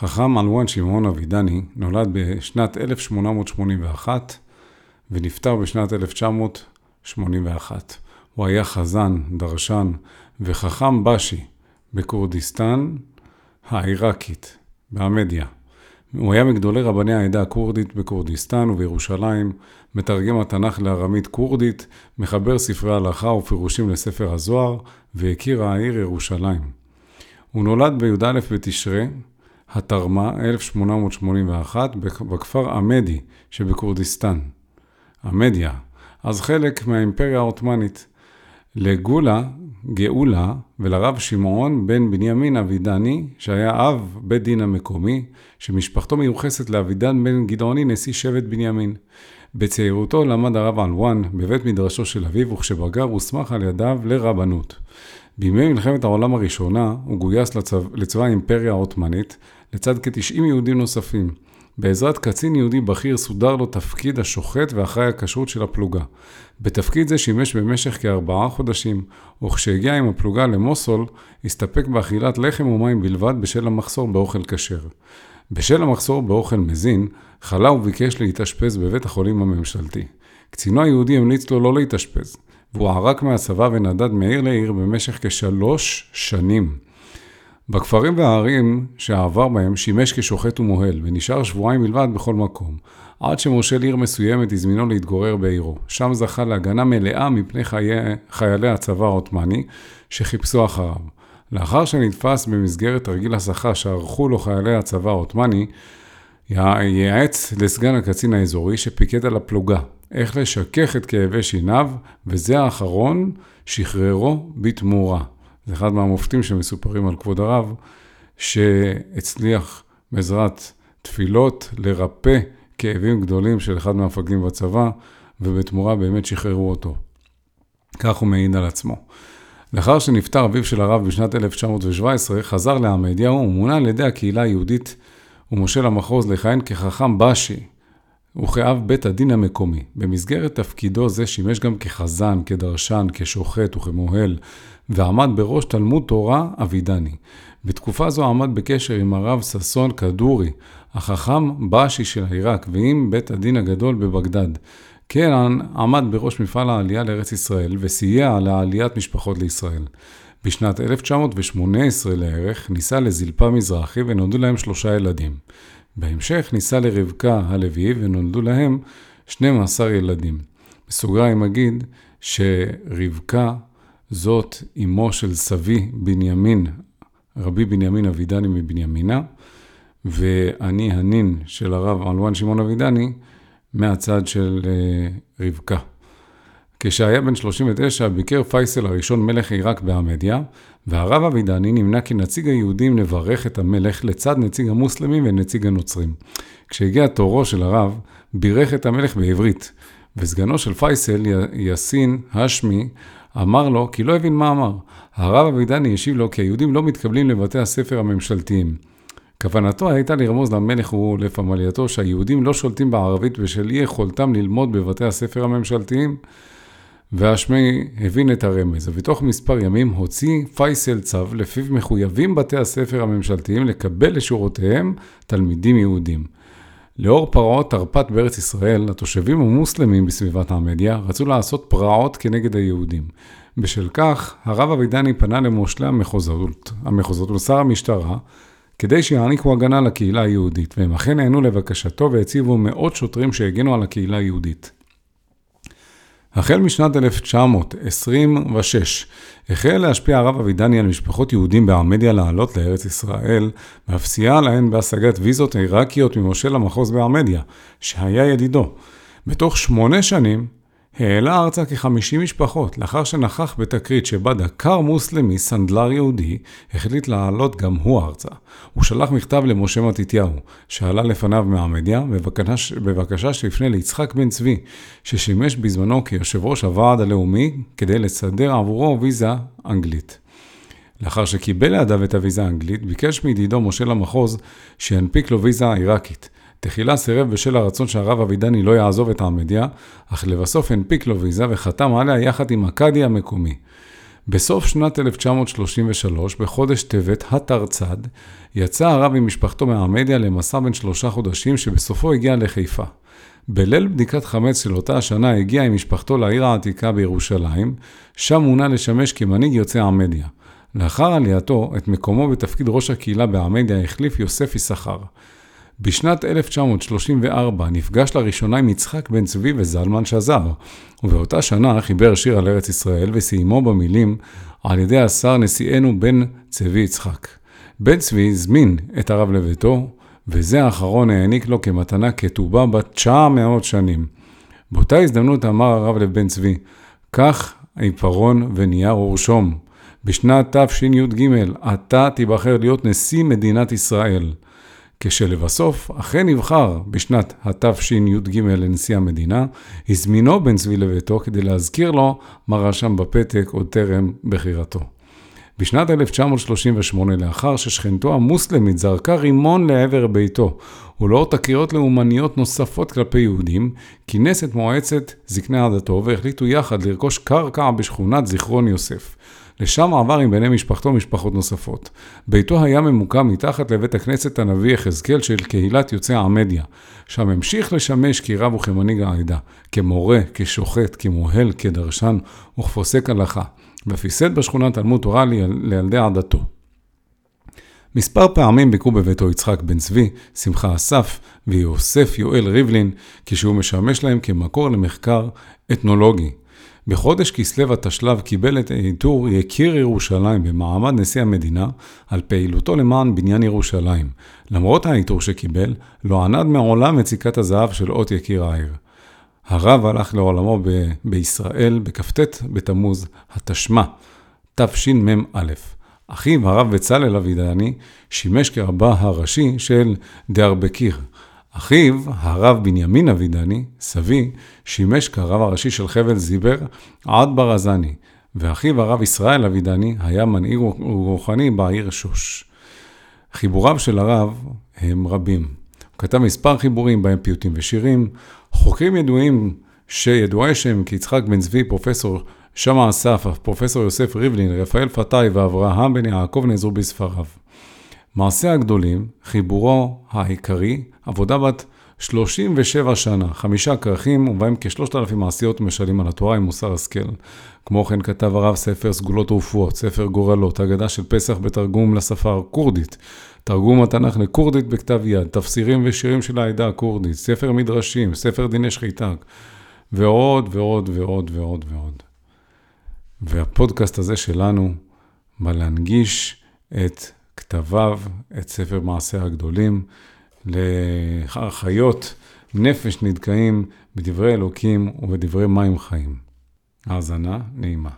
חכם אלואן שמעון אבידני נולד בשנת 1881 ונפטר בשנת 1981. הוא היה חזן, דרשן וחכם בשי בכורדיסטן העיראקית, בעמדיה. הוא היה מגדולי רבני העדה הכורדית בכורדיסטן ובירושלים, מתרגם התנ"ך לארמית כורדית, מחבר ספרי הלכה ופירושים לספר הזוהר, והכיר העיר ירושלים. הוא נולד בי"א בתשרי, התרמה, 1881, בכפר עמדי שבכורדיסטן. עמדיה, אז חלק מהאימפריה העות'מאנית. לגולה, גאולה, ולרב שמעון בן בנימין אבידני, שהיה אב בית דין המקומי, שמשפחתו מיוחסת לאבידן בן גדעוני, נשיא שבט בנימין. בצעירותו למד הרב אלואן בבית מדרשו של אביו, וכשבגר הוסמך על ידיו לרבנות. בימי מלחמת העולם הראשונה הוא גויס לצבא, לצבא האימפריה העות'מאנית, לצד כ-90 יהודים נוספים. בעזרת קצין יהודי בכיר סודר לו תפקיד השוחט ואחראי הכשרות של הפלוגה. בתפקיד זה שימש במשך כארבעה חודשים, וכשהגיע עם הפלוגה למוסול, הסתפק באכילת לחם ומים בלבד בשל המחסור באוכל כשר. בשל המחסור באוכל מזין, חלה וביקש להתאשפז בבית החולים הממשלתי. קצינו היהודי המליץ לו לא להתאשפז, והוא ערק מהצבא ונדד מעיר לעיר במשך כשלוש שנים. בכפרים והערים שעבר בהם שימש כשוחט ומוהל, ונשאר שבועיים בלבד בכל מקום, עד שמושל עיר מסוימת הזמינו להתגורר בעירו. שם זכה להגנה מלאה מפני חיי, חיילי הצבא העות'מאני שחיפשו אחריו. לאחר שנתפס במסגרת תרגיל הסחה שערכו לו חיילי הצבא העות'מאני, ייעץ לסגן הקצין האזורי שפיקד על הפלוגה, איך לשכך את כאבי שיניו, וזה האחרון שחררו בתמורה. זה אחד מהמופתים שמסופרים על כבוד הרב, שהצליח בעזרת תפילות לרפא כאבים גדולים של אחד מהמפקדים בצבא, ובתמורה באמת שחררו אותו. כך הוא מעיד על עצמו. לאחר שנפטר אביו של הרב בשנת 1917, חזר לעמדיה ומונה על ידי הקהילה היהודית ומושל המחוז לכהן כחכם בשי, וכאב בית הדין המקומי. במסגרת תפקידו זה שימש גם כחזן, כדרשן, כשוחט וכמוהל, ועמד בראש תלמוד תורה אבידני. בתקופה זו עמד בקשר עם הרב ששון כדורי, החכם באשי של עיראק, ועם בית הדין הגדול בבגדד. קרן עמד בראש מפעל העלייה לארץ ישראל וסייע לעליית משפחות לישראל. בשנת 1918 לערך נישא לזלפה מזרחי ונולדו להם שלושה ילדים. בהמשך נישא לרבקה הלוי ונולדו להם 12 ילדים. בסוגריים אגיד שרבקה זאת אמו של סבי בנימין, רבי בנימין אבידני מבנימינה, ואני הנין של הרב אלואן שמעון אבידני מהצד של uh, רבקה. כשהיה בן 39 ביקר פייסל הראשון מלך עיראק בעמדיה, והרב אבידני נמנה כנציג היהודים לברך את המלך לצד נציג המוסלמים ונציג הנוצרים. כשהגיע תורו של הרב, בירך את המלך בעברית, וסגנו של פייסל, יאסין האשמי, אמר לו כי לא הבין מה אמר. הרב אבידני השיב לו כי היהודים לא מתקבלים לבתי הספר הממשלתיים. כוונתו הייתה לרמוז למלך ולפמלייתו שהיהודים לא שולטים בערבית בשל אי יכולתם ללמוד בבתי הספר הממשלתיים, והשמי הבין את הרמז, ובתוך מספר ימים הוציא פייסל צו לפיו מחויבים בתי הספר הממשלתיים לקבל לשורותיהם תלמידים יהודים. לאור פרעות תרפ"ט בארץ ישראל, התושבים המוסלמים בסביבת העמדיה רצו לעשות פרעות כנגד היהודים. בשל כך, הרב אבידני פנה למושלי המחוזות, המחוזות ולשר המשטרה, כדי שיעניקו הגנה לקהילה היהודית, והם אכן נענו לבקשתו והציבו מאות שוטרים שהגנו על הקהילה היהודית. החל משנת 1926 החל להשפיע הרב אבידני על משפחות יהודים בעמדיה לעלות לארץ ישראל, ואף סייע להן בהשגת ויזות עיראקיות ממושל המחוז בעמדיה, שהיה ידידו. בתוך שמונה שנים העלה ארצה כ-50 משפחות, לאחר שנכח בתקרית שבה דקר מוסלמי, סנדלר יהודי, החליט לעלות גם הוא ארצה. הוא שלח מכתב למשה מתתיהו, שעלה לפניו מעמדיה, בבקש, בבקשה שיפנה ליצחק בן צבי, ששימש בזמנו כיושב ראש הוועד הלאומי, כדי לסדר עבורו ויזה אנגלית. לאחר שקיבל לידיו את הוויזה האנגלית, ביקש מידידו משה למחוז שינפיק לו ויזה עיראקית. תחילה סירב בשל הרצון שהרב אבידני לא יעזוב את העמדיה, אך לבסוף הנפיק לו ויזה וחתם עליה יחד עם הקאדי המקומי. בסוף שנת 1933, בחודש טבת, התרצ"ד, יצא הרב עם משפחתו מהמדיה למסע בן שלושה חודשים שבסופו הגיע לחיפה. בליל בדיקת חמץ של אותה השנה הגיע עם משפחתו לעיר העתיקה בירושלים, שם מונה לשמש כמנהיג יוצא עמדיה. לאחר עלייתו, את מקומו בתפקיד ראש הקהילה בעמדיה החליף יוסף יששכר. בשנת 1934 נפגש לראשונה עם יצחק בן צבי וזלמן שזר, ובאותה שנה חיבר שיר על ארץ ישראל וסיימו במילים על ידי השר נשיאנו בן צבי יצחק. בן צבי הזמין את הרב לביתו, וזה האחרון העניק לו כמתנה כתובה בת 900 שנים. באותה הזדמנות אמר הרב לבן צבי, קח עיפרון ונייר ורשום. בשנת תשי"ג אתה תיבחר להיות נשיא מדינת ישראל. כשלבסוף אכן נבחר בשנת התשי"ג לנשיא המדינה, הזמינו בן צבי לביתו כדי להזכיר לו מה רשם בפתק עוד טרם בחירתו. בשנת 1938, לאחר ששכנתו המוסלמית זרקה רימון לעבר ביתו, ולאור תקריות לאומניות נוספות כלפי יהודים, כינס את מועצת זקני עדתו והחליטו יחד לרכוש קרקע בשכונת זיכרון יוסף. לשם עבר עם בני משפחתו משפחות נוספות. ביתו היה ממוקם מתחת לבית הכנסת הנביא יחזקאל של קהילת יוצאי עמדיה, שם המשיך לשמש כרב וכמנהיג העדה, כמורה, כשוחט, כמוהל, כדרשן וכפוסק הלכה, ואף ייסד בשכונה תלמוד תורה לילדי עדתו. מספר פעמים ביקרו בביתו יצחק בן צבי, שמחה אסף ויוסף יואל ריבלין, כשהוא משמש להם כמקור למחקר אתנולוגי. בחודש כסלו התשל"ו קיבל את העיטור יקיר ירושלים במעמד נשיא המדינה על פעילותו למען בניין ירושלים. למרות העיטור שקיבל, לא ענד מעולם את סיכת הזהב של אות יקיר העיר. הרב הלך לעולמו ב- בישראל בכ"ט בתמוז התשמ"א, תשמ"א. אחיו, הרב בצלאל אבידני, שימש כרבה הראשי של דארבקיר. אחיו, הרב בנימין אבידני, סבי, שימש כרב הראשי של חבל זיבר עד ברזני, ואחיו הרב ישראל אבידני היה מנהיג רוחני בעיר שוש. חיבוריו של הרב הם רבים. הוא כתב מספר חיבורים בהם פיוטים ושירים. חוקרים ידועים שידועי שם כיצחק בן צבי, פרופסור שמע אסף, פרופסור יוסף ריבלין, רפאל פתאי ואברהם בן יעקב נעזרו בספריו. מעשה הגדולים, חיבורו העיקרי, עבודה בת 37 שנה, חמישה כרכים ובהם כשלושת אלפים מעשיות משלים על התורה עם מוסר השכל. כמו כן כתב הרב ספר סגולות ורפואות, ספר גורלות, אגדה של פסח בתרגום לשפה הכורדית, תרגום התנ"ך לכורדית בכתב יד, תפסירים ושירים של העדה הכורדית, ספר מדרשים, ספר דיני שחיטה, ועוד ועוד ועוד ועוד ועוד. והפודקאסט הזה שלנו בא להנגיש את כתביו, את ספר מעשי הגדולים, לחיות נפש נדכאים בדברי אלוקים ובדברי מים חיים. האזנה נעימה.